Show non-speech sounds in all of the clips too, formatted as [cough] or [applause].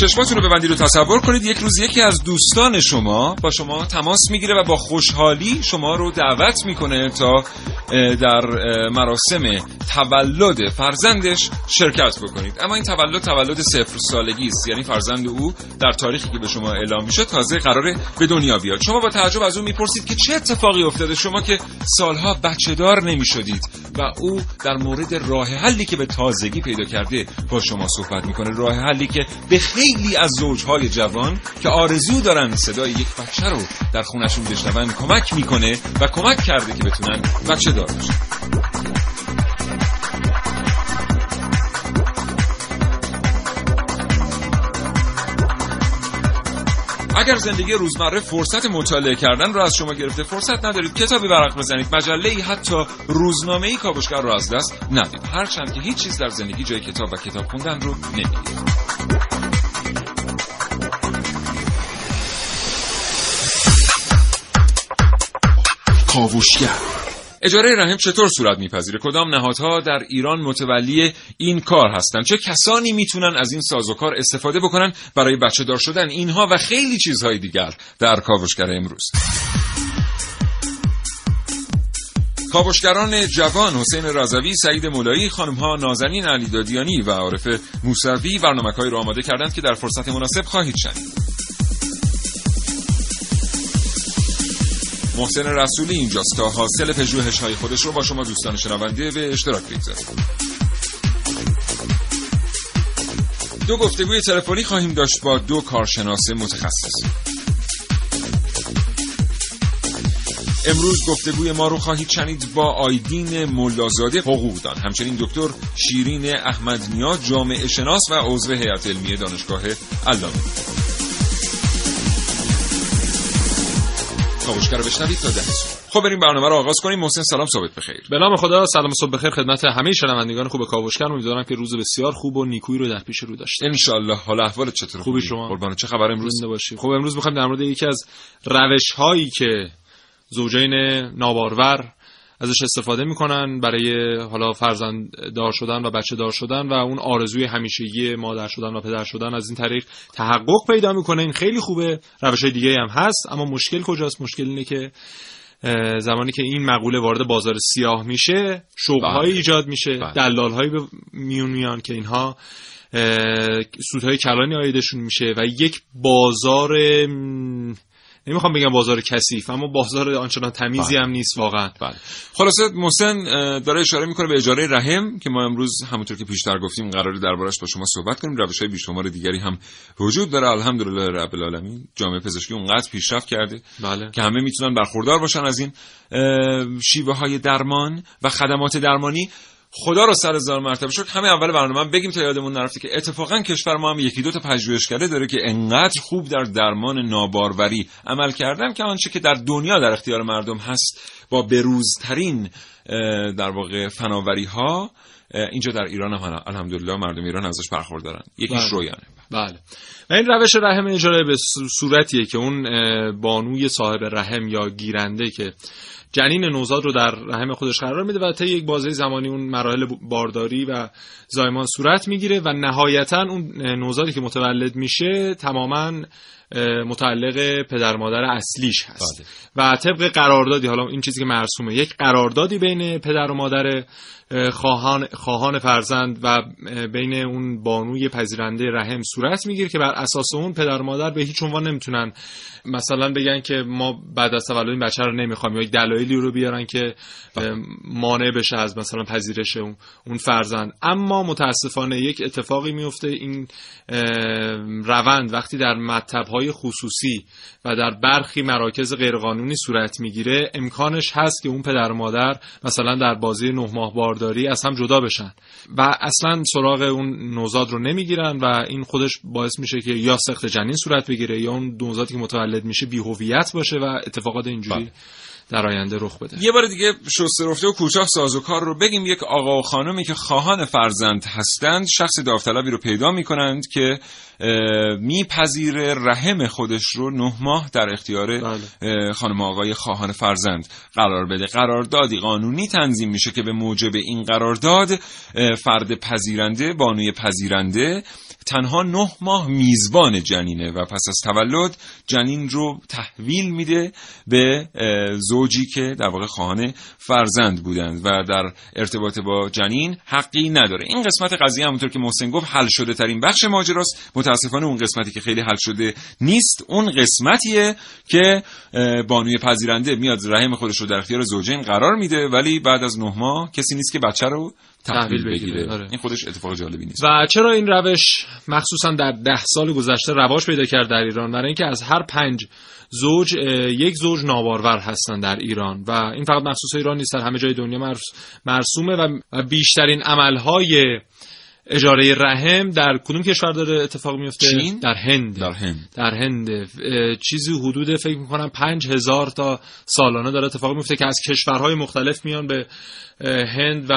چشماتون رو ببندید و تصور کنید یک روز یکی از دوستان شما با شما تماس می‌گیره و با خوشحالی شما رو دعوت می‌کنه تا در مراسم تولد فرزندش شرکت بکنید. اما این تولد تولد صفر سالگی است. یعنی فرزند او در تاریخی که به شما اعلام میشه تازه قراره به دنیا بیاد. شما با تعجب از او می‌پرسید که چه اتفاقی افتاده؟ شما که سالها بچه دار نمی‌شدید و او در مورد راه حلی که به تازگی پیدا کرده با شما صحبت می‌کنه. راه حلی که به خیلی از زوجهای جوان که آرزو دارن صدای یک بچه رو در خونشون بشنون کمک می‌کنه و کمک کرده که بتونن بچه دار بشن. اگر زندگی روزمره فرصت مطالعه کردن رو از شما گرفته فرصت ندارید کتابی ورق بزنید. مجله ای حتی روزنامه ای کاوشگر رو از دست ندید. هرچند که هیچ چیز در زندگی جای کتاب و کتاب خوندن رو نمی‌گیره کاوشگر. اجاره رحم چطور صورت میپذیره؟ کدام نهادها در ایران متولی این کار هستند؟ چه کسانی می‌تونن از این سازوکار استفاده بکنن برای بچه دار شدن اینها و خیلی چیزهای دیگر در کاوشگر امروز؟ کاوشگران جوان حسین رضوی، سعید مولایی، خانمها نازنین علیدادیانی و عارف موسوی برنامه‌هایی را آماده کردند که در فرصت مناسب خواهید شنید. محسن رسولی اینجاست تا حاصل پژوهش های خودش رو با شما دوستان شنونده به اشتراک بگذاره دو گفتگوی تلفنی خواهیم داشت با دو کارشناس متخصص. امروز گفتگوی ما رو خواهید شنید با آیدین ملازاده حقوقدان. همچنین دکتر شیرین احمد نیا جامعه شناس و عضو هیئت علمی دانشگاه علامه. کاوشگر رو بشنوید تا ده خب بریم برنامه رو آغاز کنیم. محسن سلام صبح بخیر. به نام خدا سلام صبح بخیر خدمت همه شنوندگان خوب کاوشگر. امیدوارم که روز بسیار خوب و نیکویی رو در پیش رو داشته ان شاء حال احوالت چطور خوبی شما؟ قربان. چه خبر امروز؟ باشی. خب امروز می‌خوایم در مورد یکی از روش هایی که زوجین نابارور ازش استفاده می‌کنن برای حالا فرزند دار شدن و بچه دار شدن و اون آرزوی همیشگی مادر شدن و پدر شدن از این طریق تحقق پیدا می‌کنه. این خیلی خوبه. روش های دیگه هم هست اما مشکل کجاست؟ مشکل اینه که زمانی که این مقوله وارد بازار سیاه میشه شغلهایی ایجاد میشه بله. دلال هایی به میون میان که اینها سودهای کلانی آیدشون میشه و یک بازار نمی‌خوام بگم بازار کثیف اما بازار آنچنان تمیزی بله. هم نیست واقعا بله. خلاصه محسن داره اشاره می‌کنه به اجاره رحم که ما امروز همونطور که پیشتر گفتیم قراره دربارش با شما صحبت کنیم روش های بیشمار دیگری هم وجود داره الحمدلله رب العالمین جامعه پزشکی اونقدر پیشرفت کرده بله. که همه می‌تونن برخوردار باشن از این شیوه های درمان و خدمات درمانی خدا رو سر هزار مرتبه شد همه اول برنامه بگیم تا یادمون نرفته که اتفاقا کشور ما هم یکی دو تا پژوهشکده داره که انقدر خوب در درمان ناباروری عمل کردن که آنچه که در دنیا در اختیار مردم هست با بروزترین در واقع فناوری ها اینجا در ایران هم الحمدلله مردم ایران ازش برخوردارن یکیش بله. رویانه. بله. و این روش رحم اجاره به صورتیه که اون بانوی صاحب رحم یا گیرنده که جنین نوزاد رو در رحم خودش قرار میده و طی یک بازه زمانی اون مراحل بارداری و زایمان صورت می‌گیره و نهایتا اون نوزادی که متولد میشه تماما متعلق پدر مادر اصلیش هست. بله. و طبق قراردادی حالا این چیزی که مرسومه یک قراردادی بین پدر و مادر خواهان, خواهان فرزند و بین اون بانوی پذیرنده رحم صورت می‌گیره که بر اساس اون پدر و مادر به هیچ عنوان نمی‌تونن مثلا بگن که ما بعد از تولد این بچه رو نمی‌خوایم یا دلایلی رو بیارن که مانع بشه از مثلا پذیرش اون فرزند. اما متاسفانه یک اتفاقی میفته این روند وقتی در مطب های خصوصی و در برخی مراکز غیرقانونی صورت می‌گیره امکانش هست که اون پدر و مادر مثلا در بازی نه ماه بارداری از هم جدا بشن و اصلا سراغ اون نوزاد رو نمی‌گیرن و این خودش باعث میشه که یا سخت جنین صورت بگیره یا اون نوزادی که متولد میشه بی‌هویت باشه و اتفاقات اینجوری بله. در آینده رخ بده. یه بار دیگه شسته رفته و کوتاه سازوکار رو بگیم. یک آقا و خانمی که خواهان فرزند هستند شخص داوطلبی رو پیدا می‌کنند که میپذیره رحم خودش رو نه ماه در اختیار بله. خانم آقای خواهان فرزند قرار بده. قراردادی قانونی تنظیم میشه که به موجب این قرارداد فرد پذیرنده بانوی پذیرنده تنها نه ماه میزبان جنینه و پس از تولد جنین رو تحویل میده به زوجی که در واقع خواهان فرزند بودند و در ارتباط با جنین حقی نداره. این قسمت قضیه همونطور که محسن گفت حل شده ترین بخش ماجراست. متاسفانه اون قسمتی که خیلی حل شده نیست. اون قسمتیه که بانوی پذیرنده میاد رحم خودش رو در اختیار زوجین قرار میده ولی بعد از نه ماه کسی نیست که بچه رو تحویل بگیره. آره. این خودش اتفاق جالبی نیست. و چرا این روش مخصوصا در ده سال گذشته رواج پیدا کرد در ایران؟ برای اینکه از هر پنج زوج یک زوج نابارور هستن در ایران و این فقط مخصوص ایران نیست در همه جای دنیا مرسومه و بیشترین عملهای اجاره رحم در کدوم کشور داره اتفاق میفته؟ چین؟ در هند. در هند. در هند. چیزی حدود فکر می‌کنم پنج هزار تا سالانه داره اتفاق میفته که از کشورهای مختلف میان به هند و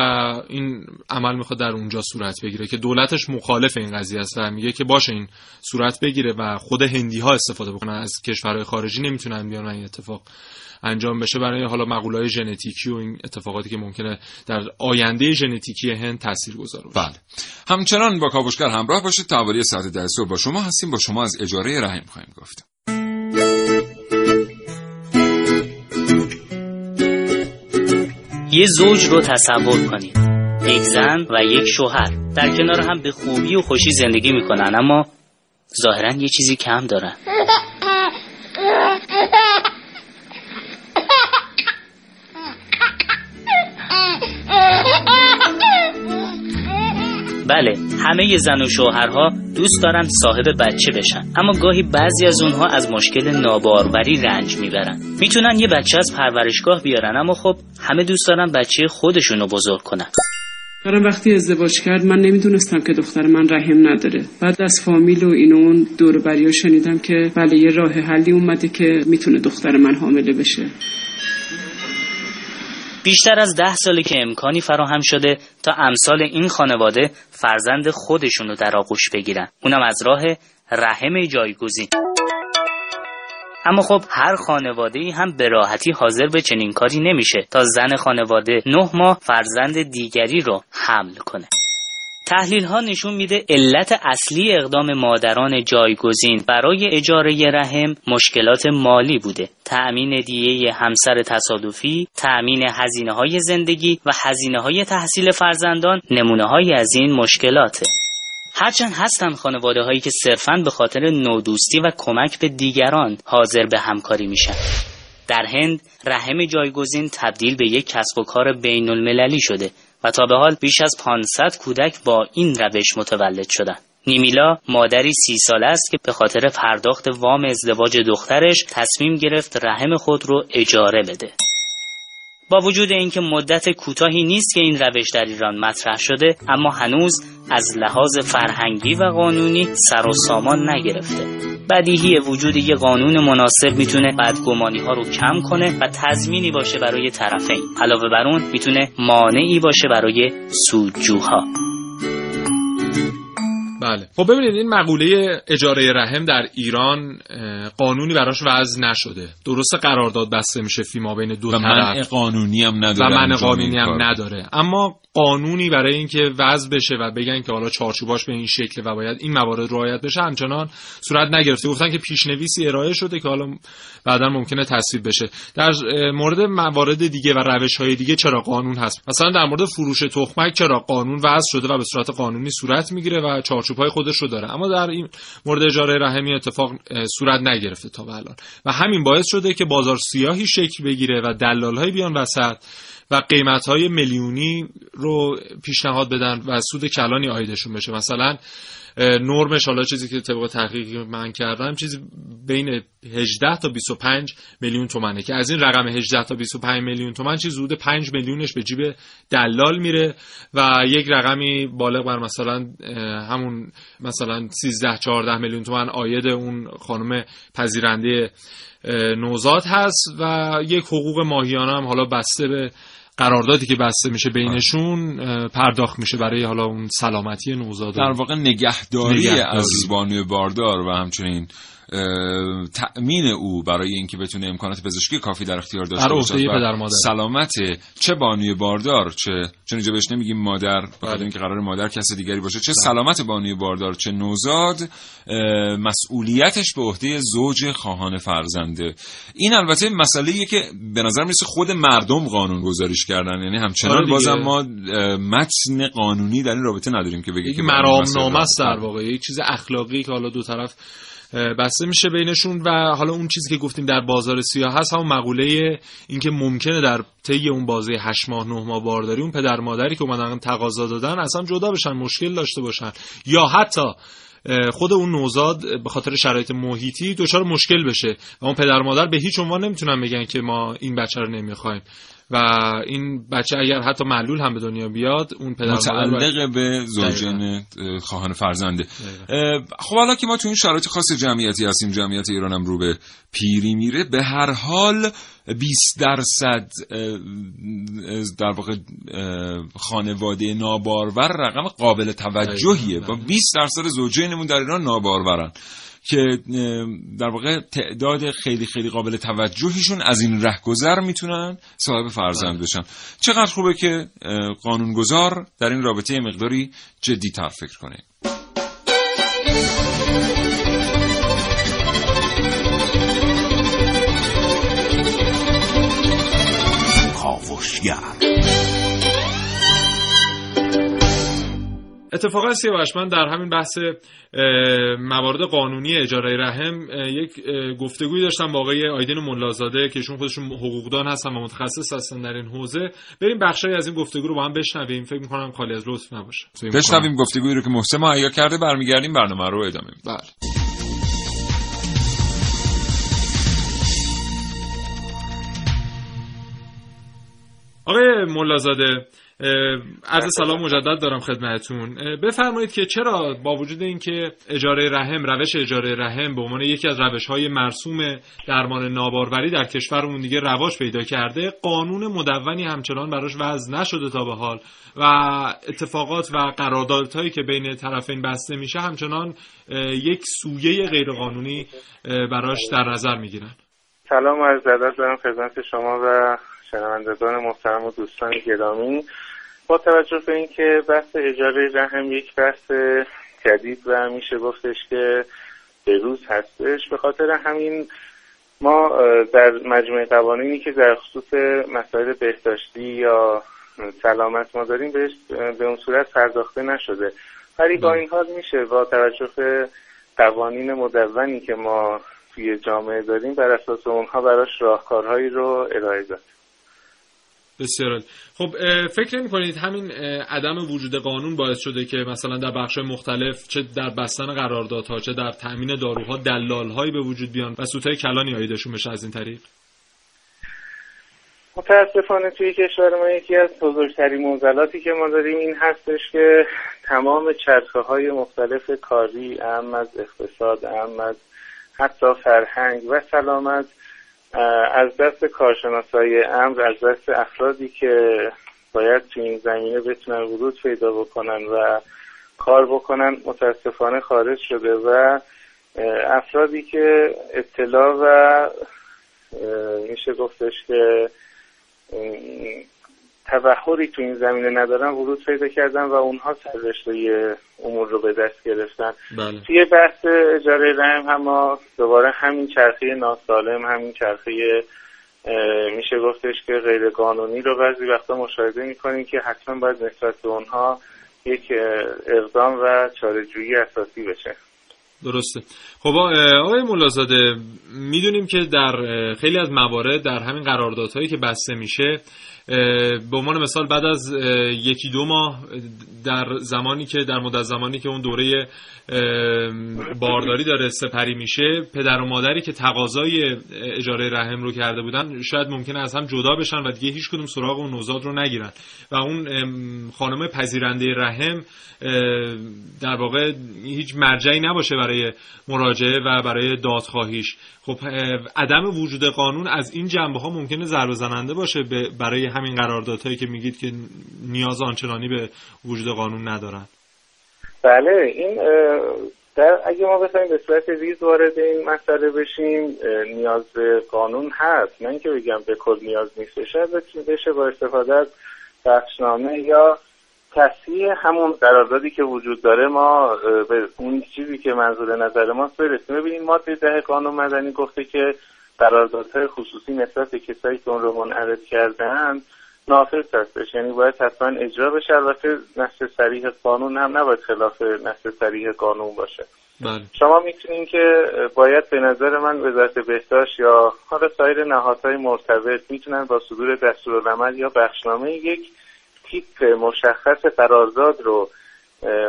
این عمل می‌خواد در اونجا صورت بگیره که دولتش مخالف این قضیه است و میگه که باشه این صورت بگیره و خود هندی ها استفاده بکنن. از کشورهای خارجی نمی‌تونن بیان این اتفاق انجام بشه برای حالا مقولای ژنتیکی و این اتفاقاتی که ممکنه در آینده ژنتیکی هند تاثیرگذار باشه. بله. همچنان با کاوشگر همراه باشید تا ساعت ده صبح با شما هستیم. با شما از اجاره رحم خواهیم گفت. یه زوج رو تصور کنید. یک زن و یک شوهر. در کنار هم به خوبی و خوشی زندگی می‌کنن اما ظاهرا یه چیزی کم دارن. [laughs] بله همه زن و شوهرها دوست دارن صاحب بچه بشن. اما گاهی بعضی از اونها از مشکل ناباروری رنج می‌برن. می‌تونن یه بچه از پرورشگاه بیارن اما خب همه دوست دارن بچه خودشونو بزرگ کنن. دارم وقتی ازدواج کرد من نمی‌دونستم که دختر من رحم نداره. بعد از فامیل و این اون دور بریا شنیدم که بله یه راه حلی اومده که می‌تونه دختر من حامله بشه. بیشتر از ده ساله که امکانی فراهم شده تا امثال این خانواده فرزند خودشون رو در آغوش بگیرن. اونم از راه رحم جایگزین. اما خب هر خانواده ای هم به راحتی حاضر به چنین کاری نمیشه تا زن خانواده نه ماه فرزند دیگری رو حمل کنه. تحلیل ها نشون میده علت اصلی اقدام مادران جایگزین برای اجاره رحم مشکلات مالی بوده. تأمین دیه همسر تصادفی تأمین هزینه های زندگی و هزینه های تحصیل فرزندان نمونه های از این مشکلاته. هرچند هستن خانواده هایی که صرفا به خاطر نودوستی و کمک به دیگران حاضر به همکاری میشن. در هند رحم جایگزین تبدیل به یک کسب و کار بین المللی شده. و تا به حال بیش از 500 کودک با این روش متولد شدند. نیمیلا مادری سی ساله است که به خاطر پرداخت وام ازدواج دخترش تصمیم گرفت رحم خود رو اجاره بده. با وجود اینکه مدت کوتاهی نیست که این روش در ایران مطرح شده اما هنوز از لحاظ فرهنگی و قانونی سر و سامان نگرفته. بدیهی وجود یه قانون مناسب می‌تونه بدگمانی ها رو کم کنه و تضمینی باشه برای طرفین. علاوه بر اون می‌تونه مانعی باشه برای سودجوها. بله. خب ببینید این مقوله اجاره رحم در ایران قانونی براش وضع نشده. درست قرارداد بسته میشه فیما بین دو طرف. قانونی هم نداره و من قانونی هم نداره. اما قانونی برای اینکه وضع بشه و بگن که حالا چارچوباش به این شکل و باید این موارد رعایت بشه همچنان صورت نگرفته. گفتن که پیشنویسی ارائه شده که حالا بعدا ممکنه تصویب بشه. در مورد موارد دیگه و روش های دیگه چرا قانون هست؟ مثلا در مورد فروش تخمک چرا قانون وضع شده و به صورت قانونی صورت می‌گیره و چارچوب های خودش رو داره؟ اما در این مورد اجاره رحمی اتفاق صورت نگرفته تا به الان. و همین باعث شده که بازار سیاهی شکل بگیره و دلال های بیان وسط و قیمت های میلیونی رو پیشنهاد بدن و سود کلانی آیدشون بشه. مثلا نرمش حالا چیزی که طبق تحقیق من کردم چیزی بین 18 تا 25 میلیون تومنه که از این رقم 18 تا 25 میلیون تومن چیز حدود 5 میلیونش به جیب دلال میره و یک رقمی بالغ بر مثلا همون مثلا 13 14 میلیون تومن آید اون خانم پذیرنده نوزاد هست و یک حقوق ماهیانه هم حالا بسته به قراردادی که بسته میشه بینشون پرداخت میشه برای حالا اون سلامتی نوزاد در واقع نگهداری, نگهداری. از بانوی باردار و همچنین تأمین او برای اینکه بتونه امکانات پزشکی کافی در اختیار داشته باشه. سلامت چه بانوی باردار چه چون اینجا بهش نمیگیم مادر بخاطر بله. اینکه قرار مادر کس دیگری باشه چه بله. سلامت بانوی باردار چه نوزاد مسئولیتش به عهده زوج خواهان فرزنده این البته مسئله که به نظر می‌رسه خود مردم قانون گذاریش کردن یعنی همچنان آره بازم ما متن قانونی در این رابطه نداریم که بگه که مرامنامه است در واقع یک چیز اخلاقی که حالا دو طرف بسته میشه بینشون و حالا اون چیزی که گفتیم در بازار سیاه هست همون مقوله اینکه ممکنه در طی اون بازه 8 ماه 9 ماه بارداری اون پدر مادری که اومدن تقاضا دادن اصلا جدا بشن مشکل داشته باشن. یا حتی خود اون نوزاد به خاطر شرایط محیطی دچار مشکل بشه و اون پدر مادر به هیچ عنوان نمی‌تونن بگن که ما این بچه رو نمی‌خوایم. و این بچه اگر حتی معلول هم به دنیا بیاد اون پدر متعلق به زوجین خواهان فرزنده. خب حالا که ما تو این شرایط خاص جمعیتی هستیم جمعیت ایران هم رو به پیری میره به هر حال 20 درصد در واقع خانواده نابارور رقم قابل توجهیه. با 20 درصد زوجینمون در ایران نابارورن. که در واقع تعداد خیلی خیلی قابل توجهیشون از این رهگذر می‌تونن صاحب فرزند بشن. چقدر خوبه که قانونگذار در این رابطه مقداری جدی تر فکر کنه. کاوشگر. اتفاقا سیاوش من در همین بحث موارد قانونی اجاره رحم یک گفتگوی داشتم با آقای آیدین ملازاده که ایشون خودشون حقوقدان هستن و متخصص هستن در این حوزه. بریم بخشی از این گفتگو رو با هم بشنویم. فکر می‌کنم خالی از لطف نباشه. بشنویم گفتگویی رو که محسن مهیا کرده. برمیگردیم برنامه رو ادامه بله. آقای ملازاده عرض سلام مجدد دارم خدمتتون. بفرمایید که چرا با وجود اینکه اجاره رحم روش اجاره رحم به عنوان یکی از روش های مرسوم درمان ناباروری در کشورمون دیگه رواج پیدا کرده قانون مدونی همچنان براش وضع نشده تا به حال و اتفاقات و قراردادهایی که بین طرفین بسته میشه همچنان یک سویه غیرقانونی براش در نظر می‌گیرن. سلام عرض دارم خدمت شما و شنوندگان محترم و دوستان گرامی. با توجه به اینکه بحث اجاره رحم یک بحث جدید و میشه گفتش که به روز هستش به خاطر همین ما در مجموعه قوانینی که در خصوص مسائل بهداشتی یا سلامت ما داریم بهش به اون صورت پرداخته نشده. ولی با این حال میشه با توجه به قوانین مدونی که ما توی جامعه داریم بر اساس اونها براش راهکارهایی رو ارائه داد. بسیار خب فکر نمی کنید همین عدم وجود قانون باعث شده که مثلا در بخش مختلف چه در بستن قراردادها چه در تامین داروها دلالهایی به وجود بیان و سوتای کلانی آیدشون بشه از این طریق؟ متاسفانه توی کشور ما یکی از بزرگترین موزلاتی که ما داریم این هستش که تمام چرخه های مختلف کاری اهم از اقتصاد اهم از حتی فرهنگ و سلامت از دست کارشناسای امر از دست افرادی که باید تو این زمینه بتونن ورود پیدا بکنن و کار بکنن متاسفانه خارج شده و افرادی که اطلاع و میشه گفتش که تبخوری تو این زمینه ندارن ورود پیدا کردن و اونها سررشته امور رو به دست گرفتن. بله. توی بحث اجاره رحم هم ما دوباره همین چرخه ناسالم همین چرخه میشه گفتش که غیر قانونی رو بعضی وقتا مشاهده می‌کنیم که حتما باید نسبت به اونها یک اقدام و چارهجویی اساسی بشه. درسته. خب آقای ملازاده می‌دونیم که در خیلی از موارد در همین قراردادهایی که بسته میشه به عنوان مثال بعد از یکی دو ماه در زمانی که در مدت زمانی که اون دوره بارداری داره سپری میشه پدر و مادری که تقاضای اجاره رحم رو کرده بودن شاید ممکنه از هم جدا بشن و دیگه هیچ کدوم سراغ اون نوزاد رو نگیرن. و اون خانم پذیرنده رحم در واقع هیچ مرجعی نباشه برای مراجعه و برای دادخواهیش. خب عدم وجود قانون از این جنبه ها ممکنه ضربه زننده باشه برای همین قراردادهایی که میگید که نیاز آنچنانی به وجود قانون ندارن. بله این در اگه ما بخوایم به صورت ریز وارد این مسئله بشیم نیاز به قانون هست. من که بگم به کل نیاز نیست شاید بشه با استفاده از بخشنامه یا تصحیح همون قراردادی که وجود داره ما به اون چیزی که منظور نظر ماست برسیم. ببینیم ماده ده قانون مدنی گفته که قراردادهای خصوصی نسبت به کسایی که اون رو منعرض کردن نافذ هستش. یعنی باید حتما اجرا بشه. البته نصف سریح قانون هم نباید خلاف نصف سریح قانون باشه. بله. شما می‌تونین که باید به نظر من وزارت بهداشت یا حالا سایر نهادهای مرتبط می‌تونن با صدور دستورالعمل یا بخشنامه یک تیپ مشخص قرارداد رو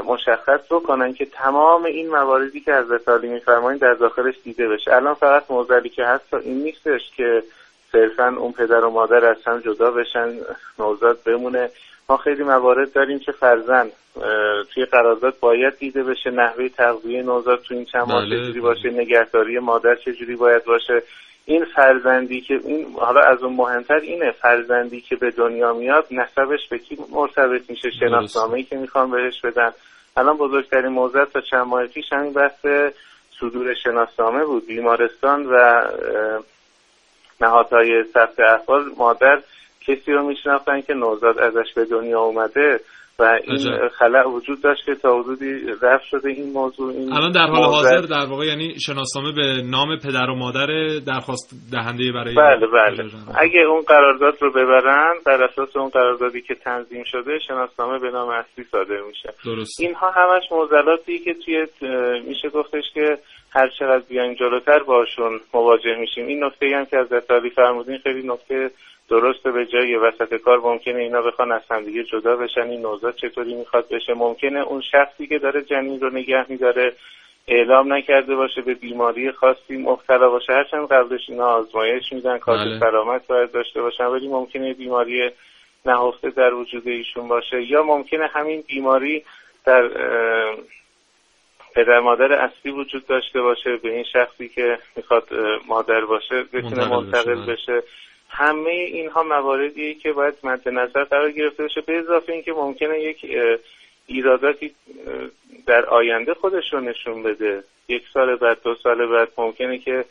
مشخص بکنن که تمام این مواردی که از علی میفرمایید در داخلش دیده بشه. الان فقط موزلی که هست این نیستش که صرفا اون پدر و مادر از هم جدا بشن نوزاد بمونه. ما خیلی موارد داریم که فرزن توی قرارداد باید دیده بشه نحوه تغذیه نوزاد تو این چند ماه بله، چجوری باشه بله. نگهداری مادر چجوری باید باشه. این فرزندی که این حالا از اون مهمتر اینه فرزندی که به دنیا میاد نسبش به کی مرتبط میشه؟ شناسنامه که می‌خوام بهش بدن. الان بزرگترین موضوع تا چند ماه پیش همین بحث صدور شناسنامه بود. بیمارستان و نهادهای ثبت احوال مادر کسی رو میشناختن که نوزاد ازش به دنیا اومده. و این خلع وجود داشت که تا حدودی رفت شده این موضوع این الان در حال حاضر در واقع یعنی شناسنامه به نام پدر و مادر درخواست دهنده برای بله بله. اگه اون قرارداد رو ببرن بر اساس اون قراردادی که تنظیم شده شناسنامه به نام اصلی صادر میشه. درست. اینها همش موزلاتی که توی میشه گفتش که هر چقدر بیایم جلوتر باشون مواجه میشیم. این نکته هم که از دستالی فرمودین خیلی نکته درسته به جای وسط کار ممکنه اینا بخوان از همدیگه جدا بشن. این نوزاد چطوری می‌خواد بشه؟ ممکنه اون شخصی که داره جنین رو نگه میداره اعلام نکرده باشه به بیماری خاصی مبتلا باشه. هرچند قبلش اینا آزمایش میدن کارت بله. سلامت باید داشته باشن ولی ممکنه بیماری نهفته در وجود ایشون باشه. یا ممکنه همین بیماری در پدر مادر اصلی وجود داشته باشه به این شخصی که می‌خواد مادر باشه بتونه منتقل بشه, بشه. همه اینها مواردیه که باید مد نظر قرار گرفته بشه به اضافه اینکه ممکنه یک ایراداتی در آینده خودش رو نشون بده. یک سال بعد دو سال بعد ممکنه که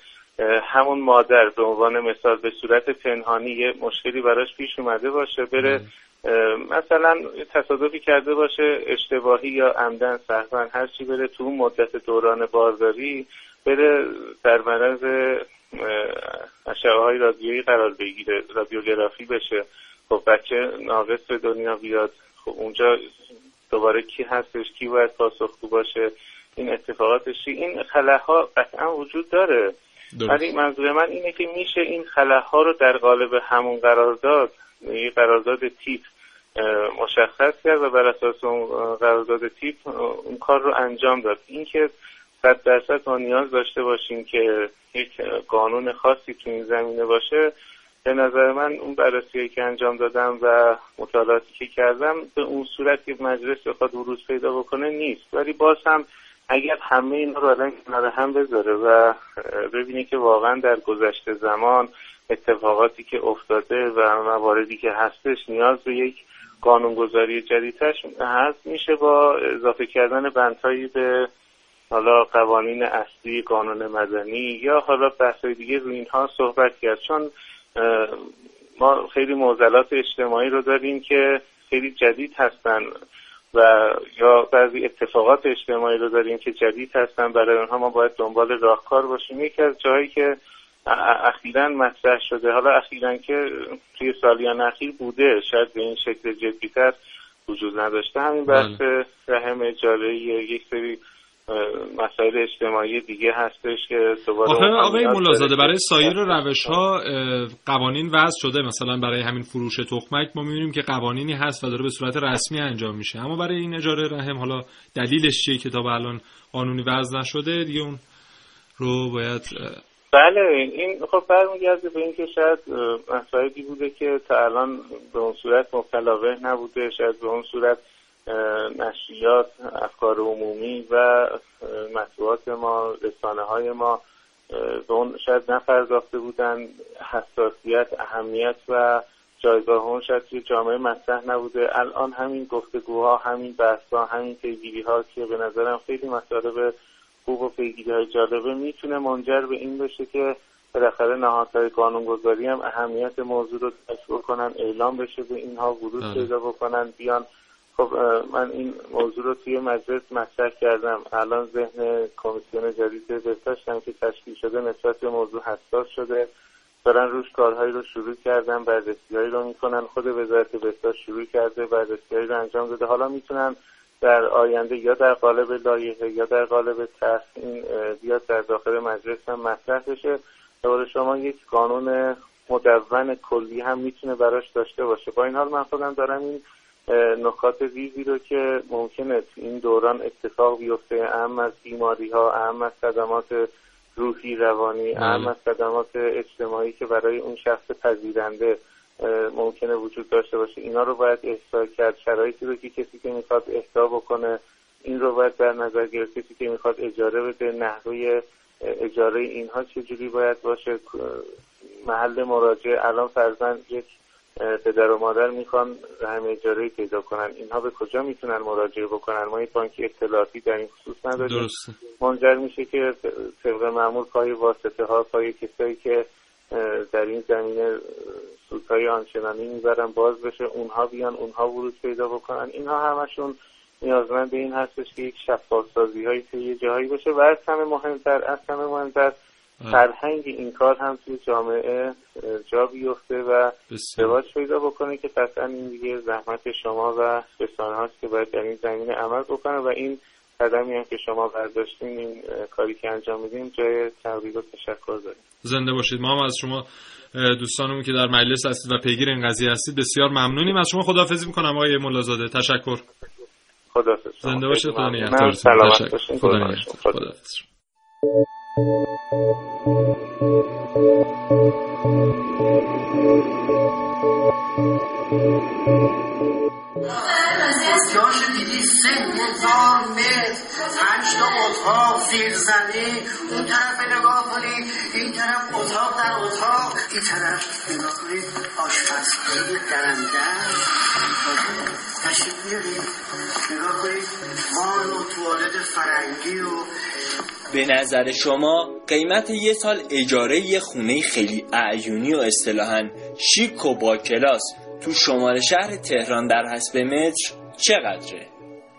همون مادر به عنوان مثال به صورت پنهانی یه مشکلی براش پیش اومده باشه بره مثلا تصادفی کرده باشه اشتباهی یا عمدن سهوا هر چی بره تو مدت دوران بارداری بره در مرض اشعه های رادیویی قرار بگیره رادیوگرافی بشه. خب بچه ناقص به دنیا بیاد. خب اونجا دوباره کی هستش کی باید پاسخگو باشه؟ این اتفاقاتش. این خلاها قطعا وجود داره. ولی منظور من اینه که میشه این خلاها رو در قالب همون قرارداد یه قرارداد تیپ مشخص کرد و بر اساس اون قرارداد تیپ اون کار رو انجام داد. اینکه صد درصد ما نیاز داشته باشیم که یک قانون خاصی تو این زمینه باشه به نظر من اون بررسی که انجام دادم و مطالعاتی که کردم به اون صورت که مجلس بخواد ورود پیدا بکنه نیست. ولی باز هم اگر همه اینا رو الان کنار هم بذاره و ببینی که واقعا در گذشته زمان اتفاقاتی که افتاده و مواردی که هستش نیاز به یک قانونگذاری جدیدش هست. میشه با اضافه کردن بندهایی به حالا قوانین اصلی قانون مدنی یا حالا بحث دیگه روی اینها صحبت کرد. چون ما خیلی معضلات اجتماعی رو داریم که خیلی جدید هستن و یا بعضی اتفاقات اجتماعی رو داریم که جدید هستن. برای اونها ما باید دنبال راهکار باشیم. یکی از جایی که اخیرا مطرح شده. حالا اخیرا که توی سالیان اخیر بوده شاید به این شکل جدیتر وجود نداشته. همین بحث بله. رحم اجاره یک سری مسائل اجتماعی دیگه هستش که آقای ملازاده برای سایر روش ها قوانین وضع شده. مثلا برای همین فروش تخمک ما می‌بینیم که قوانینی هست و داره به صورت رسمی انجام میشه. اما برای این اجاره رحم حالا دلیلش چیه که تا به الان قانونی وضع نشده؟ دیگه اون رو باید بله این خب برمیگرده به اینکه شاید مسائلی بوده که تا الان به اون صورت مبتلا نبوده شاید به اون صورت نشریات افکار عمومی و مطبوعات ما رسانه های ما به اون شاید نپرداخته بودن. حساسیت اهمیت و جایگاه اون شاید توی جامعه مطرح نبوده. الان همین گفتگوها همین بحثها همین پیگیری ها که به نظرم خیلی مطالب خوب و پیگیری های جالبه می‌تونه منجر به این بشه که بالاخره نهادهای قانونگذاری هم اهمیت موضوع رو درک بکنن اعلام بشه به اینها ورود بله. پیدا بکنن بیان. خب من این موضوع رو توی مجلس مطرح کردم. الان ذهن کمیسیون جدید بهداشت هم که تشکیل شده نسبت به موضوع حساس شده. دارن روش کارهایی رو شروع کردن بررسیهایی رو می‌کنن. خود وزارت بهداشت شروع کرده بررسیهایی رو انجام داده. حالا می‌تونن در آینده یا در قالب لایحه یا در قالب طرح این بیاد در داخل مجلس هم مطرح بشه. دوباره شما یک قانون مدون کلی هم می‌تونه براش داشته باشه. با این حال من خودم دارم این نکات ریزی رو که ممکنه تو این دوران اتفاق بیفته. اهم از بیماری ها اهم از صدمات روحی روانی بله. اهم از صدمات اجتماعی که برای اون شخص پذیرنده ممکنه وجود داشته باشه. اینا رو باید احضا کرد. شرایطی رو که کسی که می‌خواد اهدا بکنه این رو باید در نظر گرفت. کسی که می‌خواد اجاره بده نحوه اجاره اینها چجوری باید باشه؟ محل مراجعه. الان فرزن یک پدر و مادر می‌خوان رحم اجاره پیدا کنن. اینها به کجا می‌تونن مراجعه بکنن؟ ما یک بانک اطلاعاتی در این خصوص نداریم. درسته. منجر میشه که طبق معمول پای واسطه ها پای کسایی که در این زمینه اه، سودهای آنچنانی می‌برن باز بشه اونها بیان اونها ورود پیدا بکنن. اینها همشون نیازمند به این هستش که یک شفاف سازی هایی توی یه جاهایی باشه و از همه مهمتر از همه مهمتر فرهنگ این کار هم توی جامعه جا بیفته و رواج پیدا بکنه که قطعا این دیگه زحمت شما و رسانه هاست که باید در این زمینه عمل بکنه و این قدمی هم که شما برداشتین این کاری که انجام میدین جای تقدیر و تشکر داریم. زنده باشید. ما هم از شما دوستانمون که در مجلس هستید و پیگیر این قضیه هستید بسیار ممنونیم. از شما خداحافظی می‌کنم آقای ملازاده تشکر. خدا زنده باشید. خدا. نگهدارتون تشکر. خدا نگهدار. شما. جاش دیدی سه هزار متر پنج تا اتاق زیرزمین. اون طرف نگاه کنید این طرف اتاق در اتاق این طرف نگاه کنید آشپزخونه درنده تشریف بیارید نگاه کنید وان و توالت فرنگی و به نظر شما قیمت یه سال اجاره یه خونه خیلی اعیونی و اصطلاحا شیک و با کلاس تو شمال شهر تهران در حسب متر؟ چقدره؟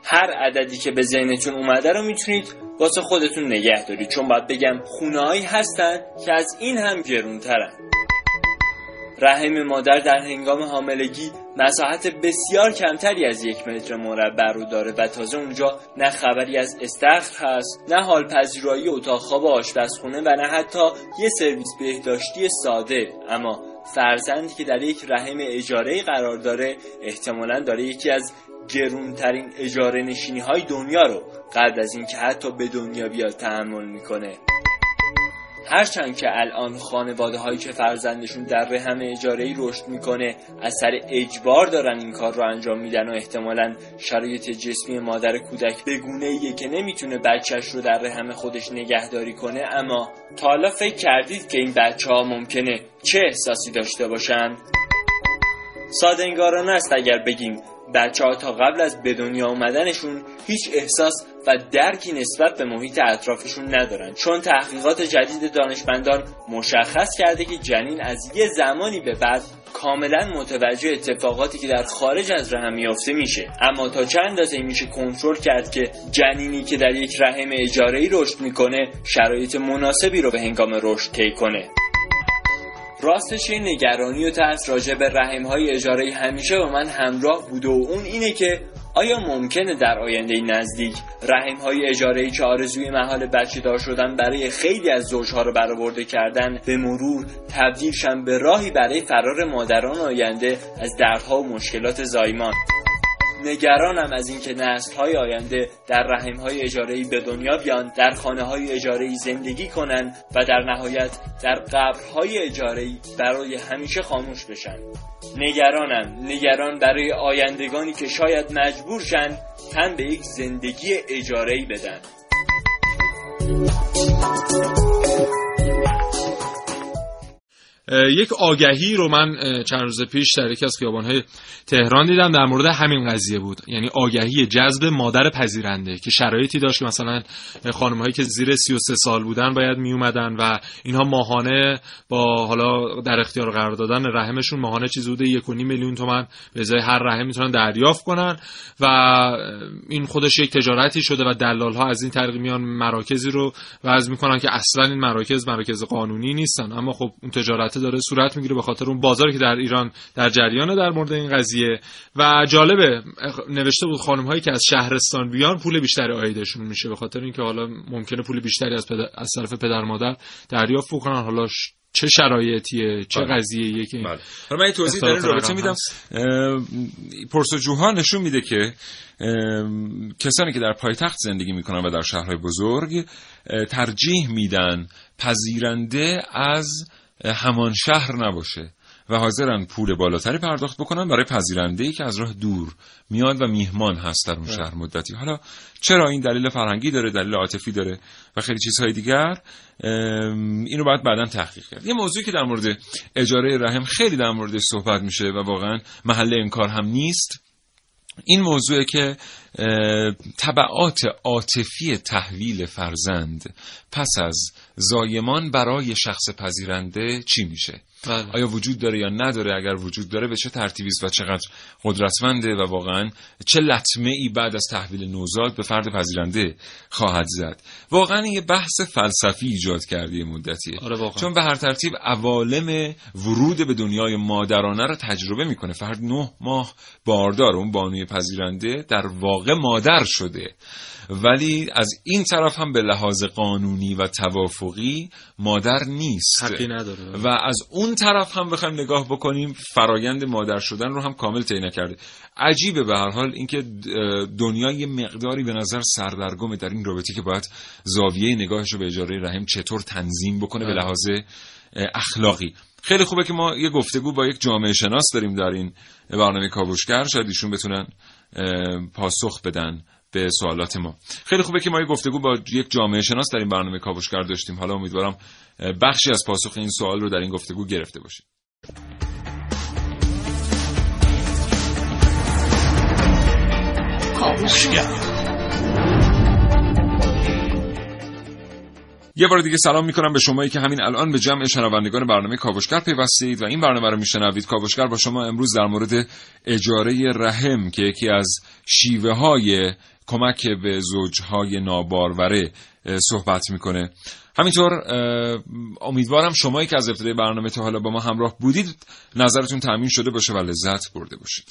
هر عددی که به ذهنتون اومده رو می‌تونید واسه خودتون نگه دارید چون باید بگم خونه هایی هستن که از این هم گرونترن رحم مادر در هنگام حاملگی مساحت بسیار کمتری از یک متر مربع رو داره و تازه اونجا نه خبری از استخر هست نه حال پذیرایی اتاق خواب آشپزخونه و نه حتی یه سرویس بهداشتی ساده اما فرزندی که در یک رحم اجاره قرار داره احتمالا داره یکی از گرونترین اجاره نشینی های دنیا رو قبل از اینکه حتی به دنیا بیاد تحمل می‌کنه. هرچند که الان خانواده هایی که فرزندشون در رحم اجاره رشد می‌کنه از سر اجبار دارن این کار رو انجام میدن و احتمالا شرایط جسمی مادر کودک به گونه ایه که نمی‌تونه بچهش رو در رحم خودش نگهداری کنه اما تا حالا فکر کردید که این بچه ها ممکنه چه احساسی داشته باشن؟ ساده است اگر بگیم بچه ها تا قبل از به دنیا اومدنشون هیچ احساس و درکی نسبت به محیط اطرافشون ندارن. چون تحقیقات جدید دانشمندان مشخص کرده که جنین از یه زمانی به بعد کاملا متوجه اتفاقاتی که در خارج از رحم میافته میشه. اما تا چند اندازه میشه کنترل کرد که جنینی که در یک رحم اجاره ای رشد می‌کنه شرایط مناسبی رو به هنگام رشد طی کنه. راستش این نگرانی و ترس راجع به رحم های اجاره همیشه با من همراه بوده و اون اینه که آیا ممکنه در آینده نزدیک رحم های اجاره که آرزوی محال بچه دار شدن برای خیلی از زوجها رو برآورده کردن به مرور تبدیل شن به راهی برای فرار مادران آینده از دردها و مشکلات زایمان؟ نگرانم از اینکه نسل های آینده در رحم های اجاره به دنیا بیان در خانه های اجاره زندگی کنند و در نهایت در قبرهای اجاره برای همیشه خاموش بشن. نگرانم نگران برای آیندگانی که شاید مجبور شن تن به یک زندگی اجاره بدن. یک آگهی رو من چند روز پیش در یکی از خیابان‌های تهران دیدم در مورد همین قضیه بود. یعنی آگهی جذب مادر پذیرنده که شرایطی داشت که مثلا خانم‌هایی که زیر 33 سال بودن باید می اومدن و اینها ماهانه با حالا در اختیار قرار دادن رحمشون ماهانه چیزی حدود 1.5 میلیون تومان به ازای هر رحم می‌تونن دریافت کنن و این خودش یک تجارتی شده و دلال‌ها از این طریق میان مراکزی رو وضع می‌کنن که اصلا این مراکز مراکز قانونی نیستن. اما خب اون تجارت داره صورت می‌گیره به خاطر اون بازاری که در ایران در جریان در مورد این قضیه و جالبه نوشته بود خانم هایی که از شهرستان بیان پول بیشتری آیدشون میشه به خاطر اینکه حالا ممکنه پول بیشتری از, پدر، از طرف پدر مادر دریافت بکنن حالا چه شرایطیه چه بله. قضیه که بله. حالا من توضیح در این رابطه میدم پرسجوها نشون میده که کسانی که در پایتخت زندگی می‌کنن و در شهرهای بزرگ ترجیح میدن پذیرنده از همان شهر نباشه و حاضرن پول بالاتری پرداخت بکنن برای پذیرنده ای که از راه دور میاد و میهمان هست در اون شهر مدتی. حالا چرا این دلیل فرهنگی داره دلیل عاطفی داره و خیلی چیزهای دیگر؟ اینو باید بعدا تحقیق کرد یه موضوعی که در مورد اجاره رحم خیلی در موردش صحبت میشه و واقعا محل انکار هم نیست این موضوع که طبعات عاطفی تحویل فرزند پس از زایمان برای شخص پذیرنده چی میشه؟ بله. آیا وجود داره یا نداره؟ اگر وجود داره به چه ترتیبی است و چقدر قدرتمنده و واقعا چه لطمه ای بعد از تحویل نوزاد به فرد پذیرنده خواهد زد؟ واقعا یه بحث فلسفی ایجاد کرده یه مدتیه آره چون به هر ترتیب عوالم ورود به دنیای مادرانه رو تجربه می‌کنه. فرد نه ماه باردار اون بانوی پذیرنده در واقع مادر شده. ولی از این طرف هم به لحاظ قانونی و توافقی مادر نیست. حقی نداره. و از اون طرف هم بخوایم نگاه بکنیم فرایند مادر شدن رو هم کامل طی نکرده. عجیبه به هر حال اینکه دنیا یه مقداری به نظر سردرگمه در این رابطه که باید زاویه نگاهش رو به اجاره رحم چطور تنظیم بکنه به بله. لحاظ اخلاقی. خیلی خوبه که ما یه گفتگو با یک جامعه شناس داریم در این برنامه کاوشگر. شاید ایشون بتونن پاسخ بدن. به سوالات ما. خیلی خوبه که ما یه گفتگو با یک جامعه شناس در این برنامه کاوشگر داشتیم. حالا امیدوارم بخشی از پاسخ این سوال رو در این گفتگو گرفته باشید یه بار دیگه سلام می‌کنم به شمایی که همین الان به جمع شنوندگان برنامه کاوشگر پیوستید و این برنامه رو میشنوید. کاوشگر با شما امروز در مورد اجاره رحم که یکی از شیوه های کمک به زوجهای ناباروره صحبت می‌کنه. همینطور امیدوارم شمایی که از ابتدای برنامه تا حالا با ما همراه بودید نظرتون تأمین شده باشه و لذت برده باشید.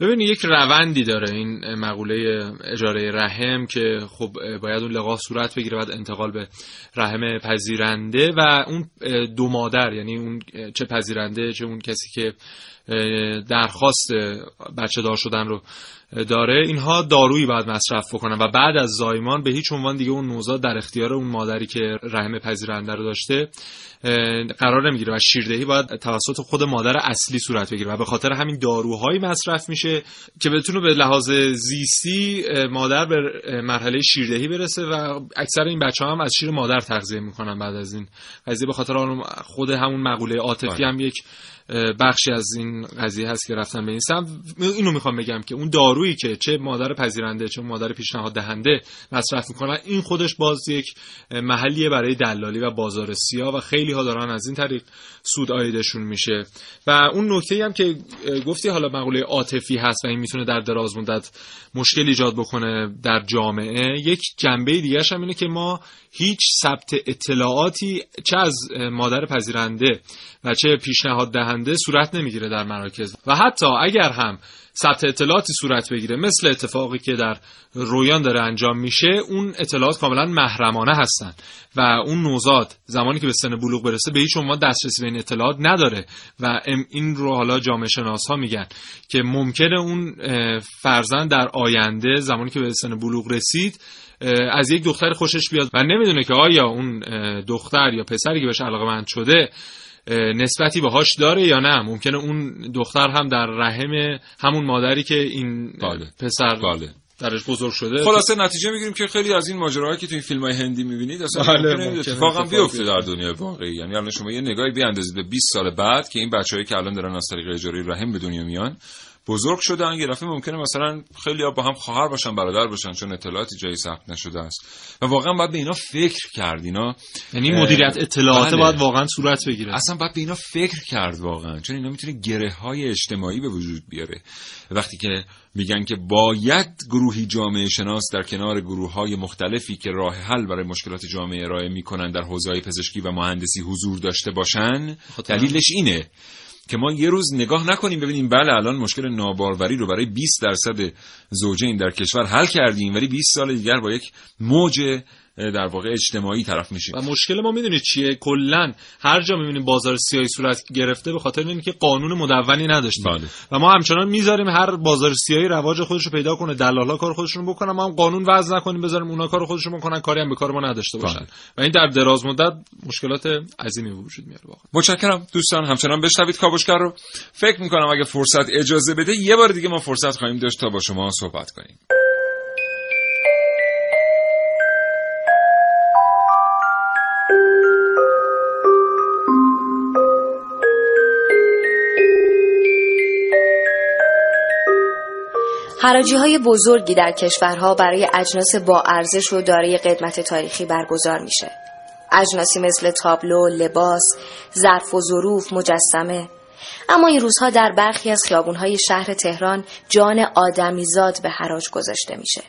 ببینید یک روندی داره این مقوله اجاره رحم که خب باید اون لقاح صورت بگیره بعد انتقال به رحم پذیرنده و اون دو مادر یعنی اون چه پذیرنده چه اون کسی که درخواست بچه دار شدن رو داره اینها دارویی باید مصرف بکنن و بعد از زایمان به هیچ عنوان دیگه اون نوزاد در اختیار اون مادری که رحم پذیرنده رو داشته قرار نمی‌گیره و شیردهی باید توسط خود مادر اصلی صورت بگیره و به خاطر همین داروهایی مصرف میشه که بتونه به لحاظ زیستی مادر به مرحله شیردهی برسه و اکثر این بچه هم از شیر مادر تغذیه می‌کنن بعد از این قضیه به خاطر خود همون مقوله عاطفی بله. هم یک بخشی از این قضیه هست که رفتن به این سمت. اینو می‌خوام بگم که اون دارویی که چه مادر پذیرنده چه مادر پیشنهاد دهنده مصرف می‌کنن این خودش باز یک محلیه برای دلالی و بازار سیاه و خیلی ها دارن از این طریق سود آیدشون میشه. و اون نکته هم که گفتی حالا مقوله عاطفی هست و این می‌تونه در دراز مدت مشکل ایجاد بکنه در جامعه یک جنبه دیگه هم اینه که ما هیچ ثبت اطلاعاتی چه از مادر پذیرنده و چه پیشنهاد دهنده صورت نمی‌گیره در مراکز. و حتی اگر هم ثبت اطلاعاتی صورت بگیره مثل اتفاقی که در رویان داره انجام میشه اون اطلاعات کاملا محرمانه هستن. و اون نوزاد زمانی که به سن بلوغ برسه به هیچ عنوان دسترسی به این اطلاعات نداره. و این رو حالا جامعه شناس ها میگن که ممکنه اون فرزند در آینده زمانی که به سن بلوغ رسید از یک دختر خوشش بیاد و نمی‌دونه که آیا اون دختر یا پسری که بهش علاقه مند شده نسبتی باهاش داره یا نه ممکنه اون دختر هم در رحم همون مادری که این بله. پسر بله. درش بزرگ شده خلاصه نتیجه می‌گیریم که خیلی از این ماجراهایی که تو این فیلم های هندی می‌بینید اصلا بله، ممکنه ممکنه اتفاقا اتفاق بیفته در. دنیای واقعی یعنی الان شما یه نگاهی بیاندازید به 20 سال بعد که این بچه‌هایی که الان دارن از طریق اجاره رحم به دنیا میان بزرگ شدن یه دفعه ممکنه مثلا خیلی با هم خواهر باشن برادر باشن چون اطلاعاتی جایی ثبت نشده است. و واقعا باید به اینا فکر کرد اینا. یعنی مدیریت اطلاعات بله. باید واقعا صورت بگیره. اصلا باید به اینا فکر کرد واقعا چون اینا می‌تونه گره های اجتماعی به وجود بیاره. وقتی که میگن که باید گروهی جامعه شناس در کنار گروه های مختلفی که راه حل برای مشکلات جامعه ارائه می‌کنن در حوزه پزشکی و مهندسی حضور داشته باشن خاطر- دلیلش اینه. که ما یه روز نگاه نکنیم ببینیم بله الان مشکل ناباروری رو برای 20 درصد زوجین در کشور حل کردیم ولی 20 سال دیگر با یک موج در واقع اجتماعی طرف میشیم. و مشکل ما می‌دونید چیه؟ کلا هر جا می‌بینیم بازار سیاهی صورت گرفته به خاطر اینه که قانون مدونی نداشتیم. بله. و ما همچنان می‌ذاریم هر بازار سیاهی رواج خودش رو پیدا کنه دلالا کار خودشون بکنن ما هم قانون وضع نکنیم بذاریم اونا کار خودشون بکنن کاری هم به کار ما نداشته باشن. بله. و این در دراز مدت مشکلات عظیمی وجود میاره واقعا. متشکرم دوستان همچنان بشنوید کاوشگر رو. فکر می‌کنم اگه فرصت اجازه بده یه بار دیگه ما فرصت خواهیم داشت تا با شما صحبت کنیم. حراجی های بزرگی در کشورها برای اجناس با ارزش و دارای قدمت تاریخی برگزار میشه. اجناسی مثل تابلو، لباس، ظرف و ظروف، مجسمه. اما این روزها در برخی از خیابونهای شهر تهران جان آدمیزاد به حراج گذاشته میشه.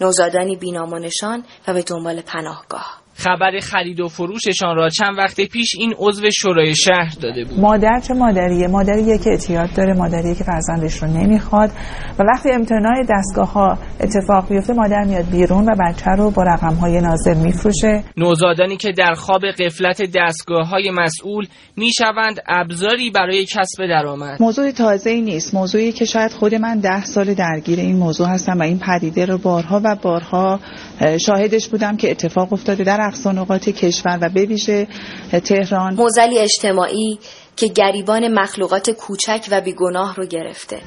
نوزادانی بینام و نشان و به دنبال پناهگاه. خبر خرید و فروششان را چند وقت پیش این عضو شورای شهر داده بود. مادر چه مادریه مادریه که اعتیاد داره مادریه که فرزندش رو نمی‌خواد. و وقتی امتناع دستگاه ها اتفاق بیفته مادر میاد بیرون و بچه رو با رقم های نازل میفروشه. نوزادانی که در خواب قفلت دستگاه های مسئول می شوند ابزاری برای کسب درآمد. موضوع تازه ای نیست. موضوعی که شاید خود من ده سال درگیر این موضوع هستم و این پدیده رو بارها و بارها اه، شاهدش بودم که اتفاق افتاده. در اقصا نقاط کشور و به ویژه تهران. موزلی اجتماعی که گریبان مخلوقات کوچک و بیگناه رو گرفته.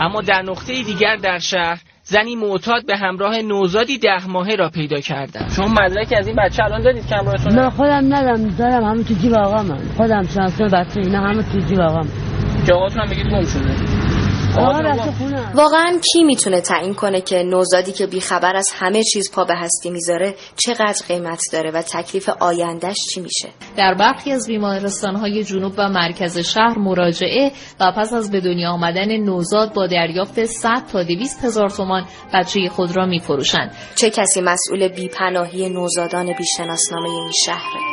اما در نقطه دیگر در شهر زنی معتاد به همراه نوزادی ده ماهه را پیدا کردند. شما مدرکی از این بچه الان دارید که همراهتون نه خودم ندارم دارم همه تو جیب آقا من خودم شانسه بچه اینا همه تو جیب آقا من که آقاتون هم بگید گم شده. واقعا کی می‌تونه تعیین کنه که نوزادی که بیخبر از همه چیز پا به هستی می‌ذاره چقدر قیمت داره و تکلیف آیندهش چی میشه؟ در برخی از بیمارستانهای جنوب و مرکز شهر مراجعه و پس از به دنیا آمدن نوزاد با دریافت 100 تا 200 هزار تومان بچه خود را میفروشند. چه کسی مسئول بیپناهی نوزادان بیشناسنامه این شهره؟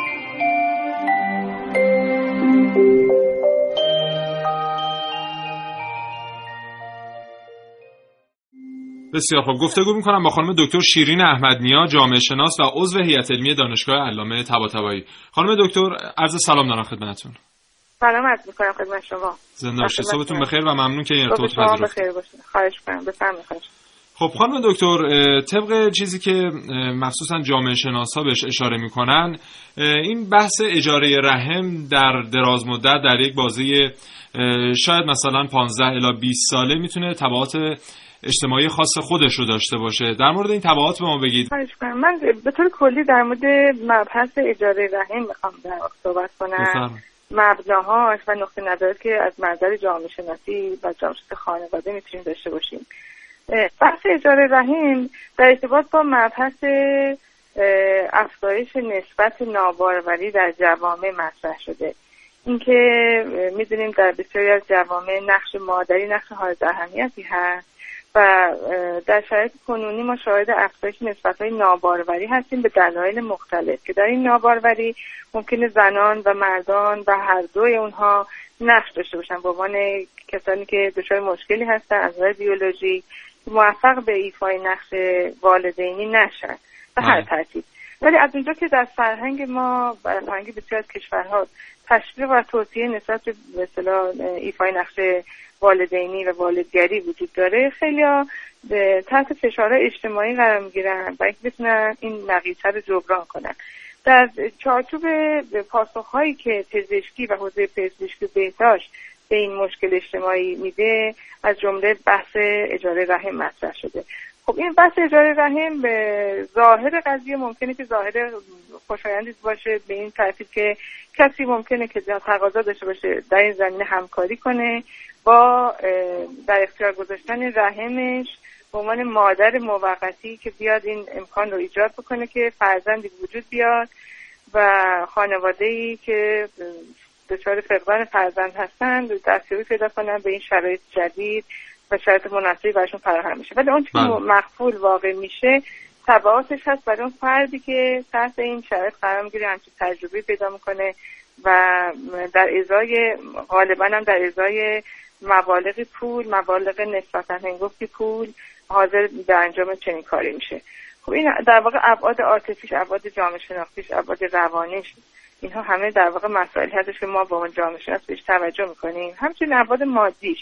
بسیار خوب. گفتگو می‌کنم با خانم دکتر شیرین احمدنیا جامعه شناس و عضو هیئت علمی دانشگاه علامه طباطبایی. خانم دکتر عرض سلام دارم خدمتتون. سلام عرض می‌کنم خدمت شما. زنده باشید. صبحتون. بخیر و ممنون که این ارتباط پذیرفتید. بخیر باشید خواهش کنم بفرمایید خب خانم دکتر طبق چیزی که مخصوصا جامعه شناسا بهش اشاره می‌کنن این بحث اجاره رحم در دراز مدت در یک بازه اه، شاید مثلا 15 الی 20 ساله می‌تونه تبعات اجتماعی خاص خودش رو داشته باشه. در مورد این تبعات به ما بگید. من به طور کلی در مورد مبحث اجاره رحم می‌خوام در صحبت کنم. مبناهاش و نقطه نظری که از منظر جامعه شناسی و جامعه خانواده می‌تونیم داشته باشیم. بحث اجاره رحم در ارتباط با مبحث افزایش نسبت ناباروری در جوامع مطرح شده. اینکه می‌دونیم در بسیاری از جوامع نقش مادری نقش حائز اهمیتی هست. و در شرایط کنونی ما شاهد افزایش نسبت های ناباروری هستیم به دلایل مختلف که در این ناباروری ممکنه زنان و مردان و هر دوی اونها نقش داشته باشن. به عنوان کسانی که دچار مشکلی هستن از نظر بیولوژیک موفق به ایفای نقش والدینی نشن به هر ترتیب. ولی از اونجا که در فرهنگ ما و فرهنگ بسیار از کشورها تشویق و توصیه نسبت به ایفای نقش والدینی و والدگری وجود داره. خیلی به تحت فشارهای اجتماعی قرار می‌گیرن و اینکه بتونن این نقیصه رو جبران کنن. در چارچوب پاسخهایی که پزشکی و حوزه پزشکی بهداشت به این مشکل اجتماعی میده از جمله بحث اجاره رحم مطرح شده. خب این بحث اجاره رحم به ظاهر قضیه ممکنه که ظاهر خوشایندی باشه به این ترتیب که کسی ممکنه که تقاضا داشته باشه در این زمینه همکاری کنه. با در اختیار گذاشتن رحمش به عنوان مادر موقتی که بیاد این امکان رو ایجاد بکنه که فرزندی وجود بیاد و خانواده ای که دچار فقدان فرزند هستند دستیابی پیدا کنن به این شرایط جدید و شرایط مناسبی براشون فراهم میشه ولی اون که بله. مقبول واقع میشه تبعاتش هست برای اون فردی که تحت این شرایط قرار می‌گیره همچین تجربه پیدا می‌کنه و در ازای غالبا هم در ازای مبالغ پول مبالغ نسبتا هنگفتی پول حاضر به انجام چنین کاری میشه. خب این در واقع ابعاد عاطفیش ابعاد جامعه شناختیش ابعاد روانیش اینها همه در واقع مسائلی هستش که ما با اون جامعه شناس بهش توجه می‌کنیم. همچنین ابعاد مادیش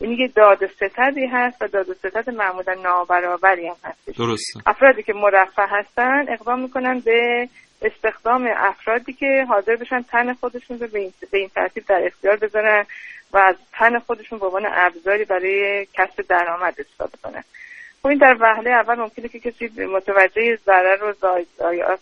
یعنی یه داد و ستدی هست و داد و ستد معمولا نابرابری هم هستش. درسته. افرادی که مرفه هستن اقدام می‌کنن به استخدام افرادی که حاضر بشن تن خودشون رو به این ترتیب در اختیار بذارن و از تن خودشون به عنوان ابزاری برای کسب درآمد استفاده کنن خب این در وهله اول ممکنه که کسی متوجه ضرر و ضایعات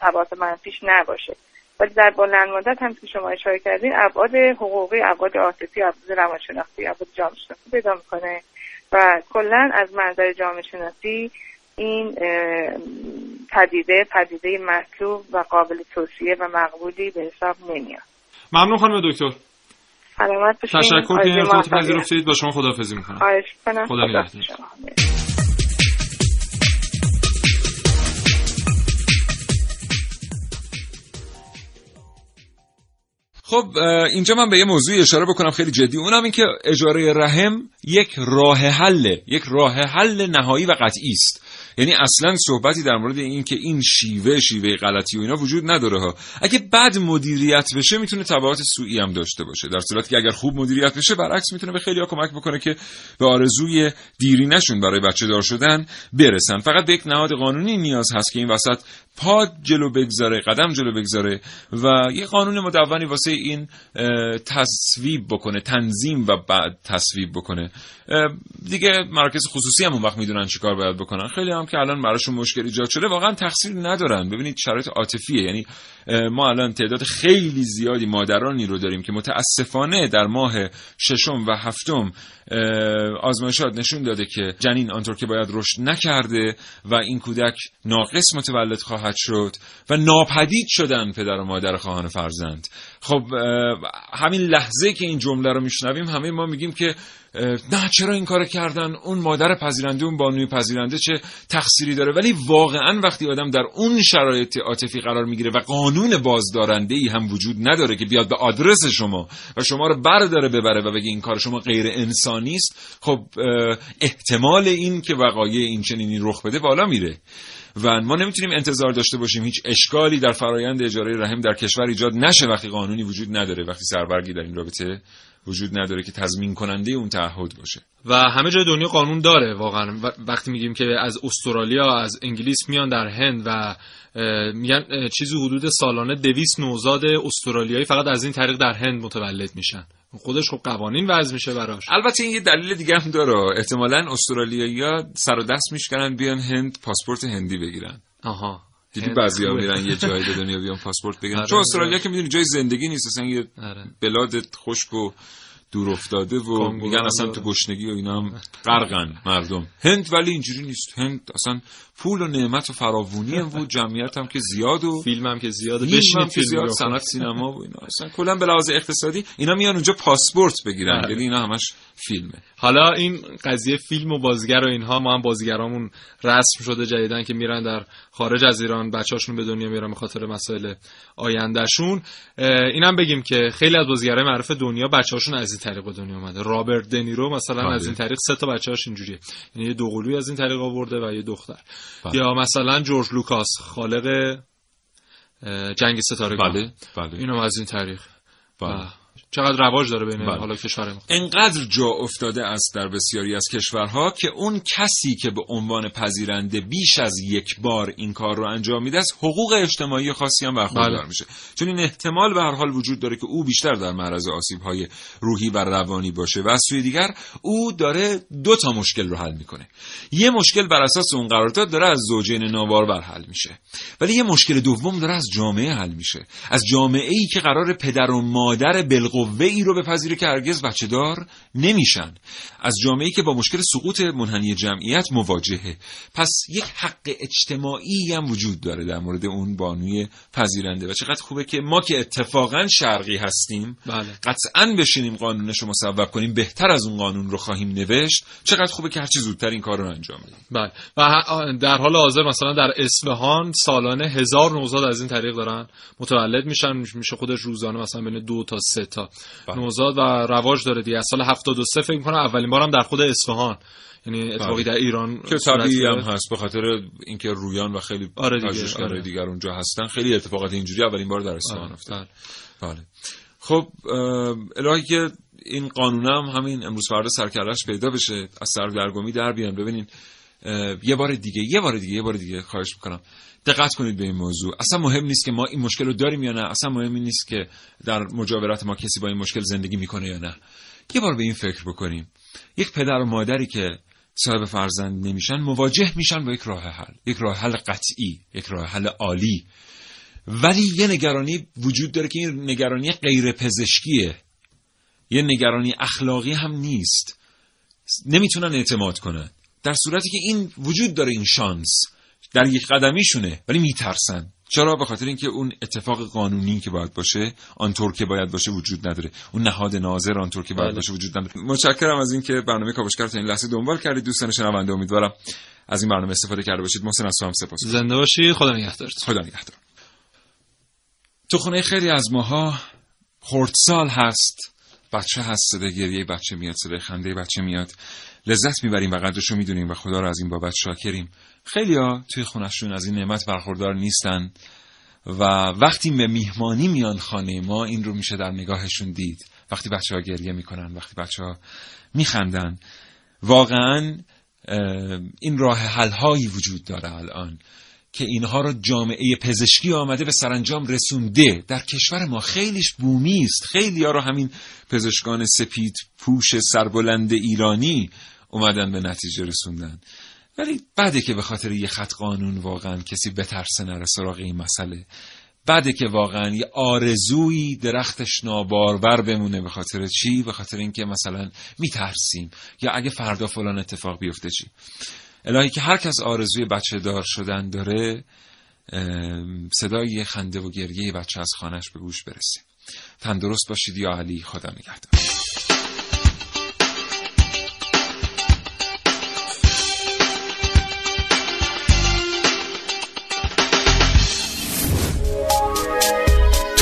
تبعات منفیش نباشه. ولی در بلند مدت هم که شما اشاره کردین ابعاد حقوقی ابعاد عاطفی ابعاد روانشناختی ابعاد جامعه شناختی پیدا می‌کنه. و کلا از منظر جامعه شناسی این پدیده پدیده مطلوب و قابل توصیه و مقبولی به حساب نمیاد. ممنون خانم دکتر. سلامت باشید تشکر که این ارتباط پذیرفتید. با شما خداحافظی می‌کنم. خواهش کنم خدا نگهدار. خب اینجا من به یه موضوع اشاره بکنم خیلی جدی. اونم این که اجاره رحم یک راه حله یک راه حل نهایی و قطعی است. یعنی اصلا صحبتی در مورد این که این شیوه شیوه غلطی و اینا وجود نداره ها. اگه بد مدیریت بشه می‌تونه تبعات سوئی هم داشته باشه. در صورتی که اگر خوب مدیریت بشه برعکس می‌تونه به خیلی ها کمک بکنه که به آرزوی دیرینشون برای بچه دار شدن برسن. فقط به یک نهاد قانونی نیاز هست که این وسط پا جلو بگذاره قدم جلو بگذاره و یه قانون مدونی واسه این تصویب بکنه تنظیم و بعد تصویب بکنه. دیگه مراکز خصوصی هم اون وقت می‌دونن چیکار باید بکنن. خیلی هم که الان براشون مشکل ایجاد شده واقعا تقصیر ندارن. ببینید شرایط عاطفیه یعنی ما الان تعداد خیلی زیادی مادرانی رو داریم که متاسفانه در ماه ششم و هفتم آزمایشات نشون داده که جنین آنطور که باید رشد نکرده و این کودک ناقص متولد خواهد شد و ناپدید شدن پدر و مادر خواهان فرزند. خب همین لحظه که این جمله رو میشنویم همه ما میگیم که نه چرا این کار کردن؟ اون مادر پذیرنده اون بانوی پذیرنده چه تقصیری داره؟ ولی واقعا وقتی آدم در اون شرایط عاطفی قرار می‌گیره و قانون بازدارنده ای هم وجود نداره که بیاد به آدرس شما و شما رو برداره ببره و بگه این کار شما غیر انسانی است خب احتمال این که وقایع این چنینی رخ بده بالا میره. و ما نمی‌تونیم انتظار داشته باشیم هیچ اشکالی در فرایند اجاره رحم در کشور ایجاد نشه وقتی قانونی وجود نداره وقتی سربرگی در این رابطه وجود نداره که تضمین کننده اون تعهد باشه. و همه جای دنیا قانون داره واقعا. وقتی میگیم که از استرالیا از انگلیس میان در هند و میگن چیزی حدود سالانه دویست نوزاد استرالیایی فقط از این طریق در هند متولد میشن. خودش خب قوانین وضع میشه براش. البته این یه دلیل دیگه هم داره. احتمالا استرالیایی‌ها سر و دست میشکنن بیان هند پاسپورت هندی بگیرن. آها. دیدی بعضیا میرن یه جایی به [laughs] دنیا بیان پاسپورت بگیرن. آره، چون استرالیا که می‌دونی جای زندگی نیست اصلا یه آره. بلاد خشک و دور افتاده و میگن اصلا تو گشنگی و اینا هم غرقن مردم. هند ولی اینجوری نیست. هند اصلا پول و نعمت و فراوونی هم بود جمعیت هم که زیاد و فیلم هم که زیاد فیلم هم بشینید که فیلم زیاد. صنعت سینما و اینا. اصلا کلا به لحاظ اقتصادی اینا میان اونجا پاسپورت بگیرن. بله. یعنی اینا همش فیلمه. حالا این قضیه فیلم و بازیگر و اینها ما هم بازیگرامون رسم شده جدیدن که میرن در خارج از ایران بچه‌هاشون به دنیا میارن به خاطر مسائل آیندهشون. اینم بگیم که خیلی از بازیگرای معروف دنیا بچه‌هاشون از این طریق به دنیا اومده. رابرت دنیرو مثلا بله. از این طریق سه تا بچه‌هاش اینجوریه. یعنی یه دوقلوی از این طریق آورده و یه دختر. بله. یا مثلا جورج لوکاس خالق جنگ ستاره بله بله اینم از این طریق بله. چقدر رواج داره بین بله. حالا کشور ما. انقدر جا افتاده است در بسیاری از کشورها که اون کسی که به عنوان پذیرنده بیش از یک بار این کار رو انجام میده است حقوق اجتماعی خاصی هم برخوردار بله. میشه. چون این احتمال به هر حال وجود داره که او بیشتر در معرض آسیب های روحی و روانی باشه و از سوی دیگر او داره دو تا مشکل رو حل می‌کنه. یه مشکل بر اساس اون قرارداد داره از زوجین نابارور حل میشه. ولی یه مشکل دوم داره از جامعه حل میشه. از جامعه ای که قرار پدر و مادر بالقوه ای رو بپذیره که هرگز بچه دار نمیشن. از جامعه که با مشکل سقوط منحنی جمعیت مواجهه. پس یک حق اجتماعی هم وجود داره در مورد اون بانوی پذیرنده. و چقدر خوبه که ما که اتفاقا شرقی هستیم بله. قطعا بشینیم قانونش رو مصوب کنیم بهتر از اون قانون رو خواهیم نوشت چقدر خوبه که هرچی زودتر این کار رو انجام بدیم. بله. و در حال حاضر مثلا در اصفهان سالانه هزار نوزاد از این طریق دارن متولد میشن میشه خودش روزانه مثلا بین دو تا سه تا. نوزاد و رواج داره دیگه. از سال 73 فکر می‌کنم اولین بارم در خود اصفهان. یعنی اتفاقی بله. در ایران که طبیعی هم. هست به خاطر اینکه رویان و خیلی آره دیگه، پژوهشگرای آره. دیگر اونجا هستن. خیلی اتفاقات اینجوری اولین بار در اصفهان آره، افتاد بله. بله. خب الهی که این قانون هم همین امروز فردا سرکلش پیدا بشه از سردرگمی در بیان. ببینین یه بار دیگه یه بار دیگه یه بار دیگه. خواهش می‌کنم. دقت کنید به این موضوع. اصلا مهم نیست که ما این مشکل رو داریم یا نه. اصلا مهم نیست که در مجاورت ما کسی با این مشکل زندگی می‌کنه یا نه. یه بار به این فکر بکنیم. یک پدر و مادری که صاحب فرزند نمیشن مواجه میشن با یک راه حل. یک راه حل قطعی یک راه حل عالی. ولی یه نگرانی وجود داره که این نگرانی غیر پزشکیه یه نگرانی اخلاقی هم نیست. نمی‌تونن اعتماد کنن. در صورتی که این وجود داره این شانس. در یک قدمیشونه ولی میترسن. چرا؟ به خاطر اینکه اون اتفاق قانونی که باید باشه آنطور که باید باشه وجود نداره. اون نهاد ناظر آنطور که باید بله. باشه وجود نداره. متشکرم از اینکه برنامه کاوشگر تا این لحظه دنبال کردید دوستان شنونده امیدوارم از این برنامه استفاده کرده باشید. محسن از هم سپاس. زنده باشی. خدا نگهدارت. خدا نگهدار. تو خونه خیلی از ماها خردسال هست. بچه هست صدای گریه بچه میاد صدای خنده بچه میاد. لذت می‌بریم و قدرش رو می‌دونیم و خدا رو از این بابت شاکریم. خیلی ها توی خونشون از این نعمت برخوردار نیستن و وقتی به میهمانی میان خانه ما این رو میشه در نگاهشون دید. وقتی بچه ها گریه می‌کنن وقتی بچه ها میخندن. واقعا این راه حل هایی وجود داره الان که اینها رو جامعه پزشکی آمده به سرانجام رسونده. در کشور ما خیلیش بومی است. خیلی ها رو همین پزشکان سپید پوش سربلند ایرانی اومدن به نتیجه رسوندن. ولی بعده که به خاطر یه خط قانون واقعا کسی بترسه نره سراغ این مسئله بعده که واقعا یه آرزویی درختش نابارور بمونه به خاطر چی؟ به خاطر اینکه مثلا میترسیم یا اگه فردا فلان اتفاق بیفته چی؟ الهی که هر کس آرزوی بچه دار شدن داره صدای خنده و گریه بچه از خانش به گوش برسه تندرست باشید یا علی خدا نگهدار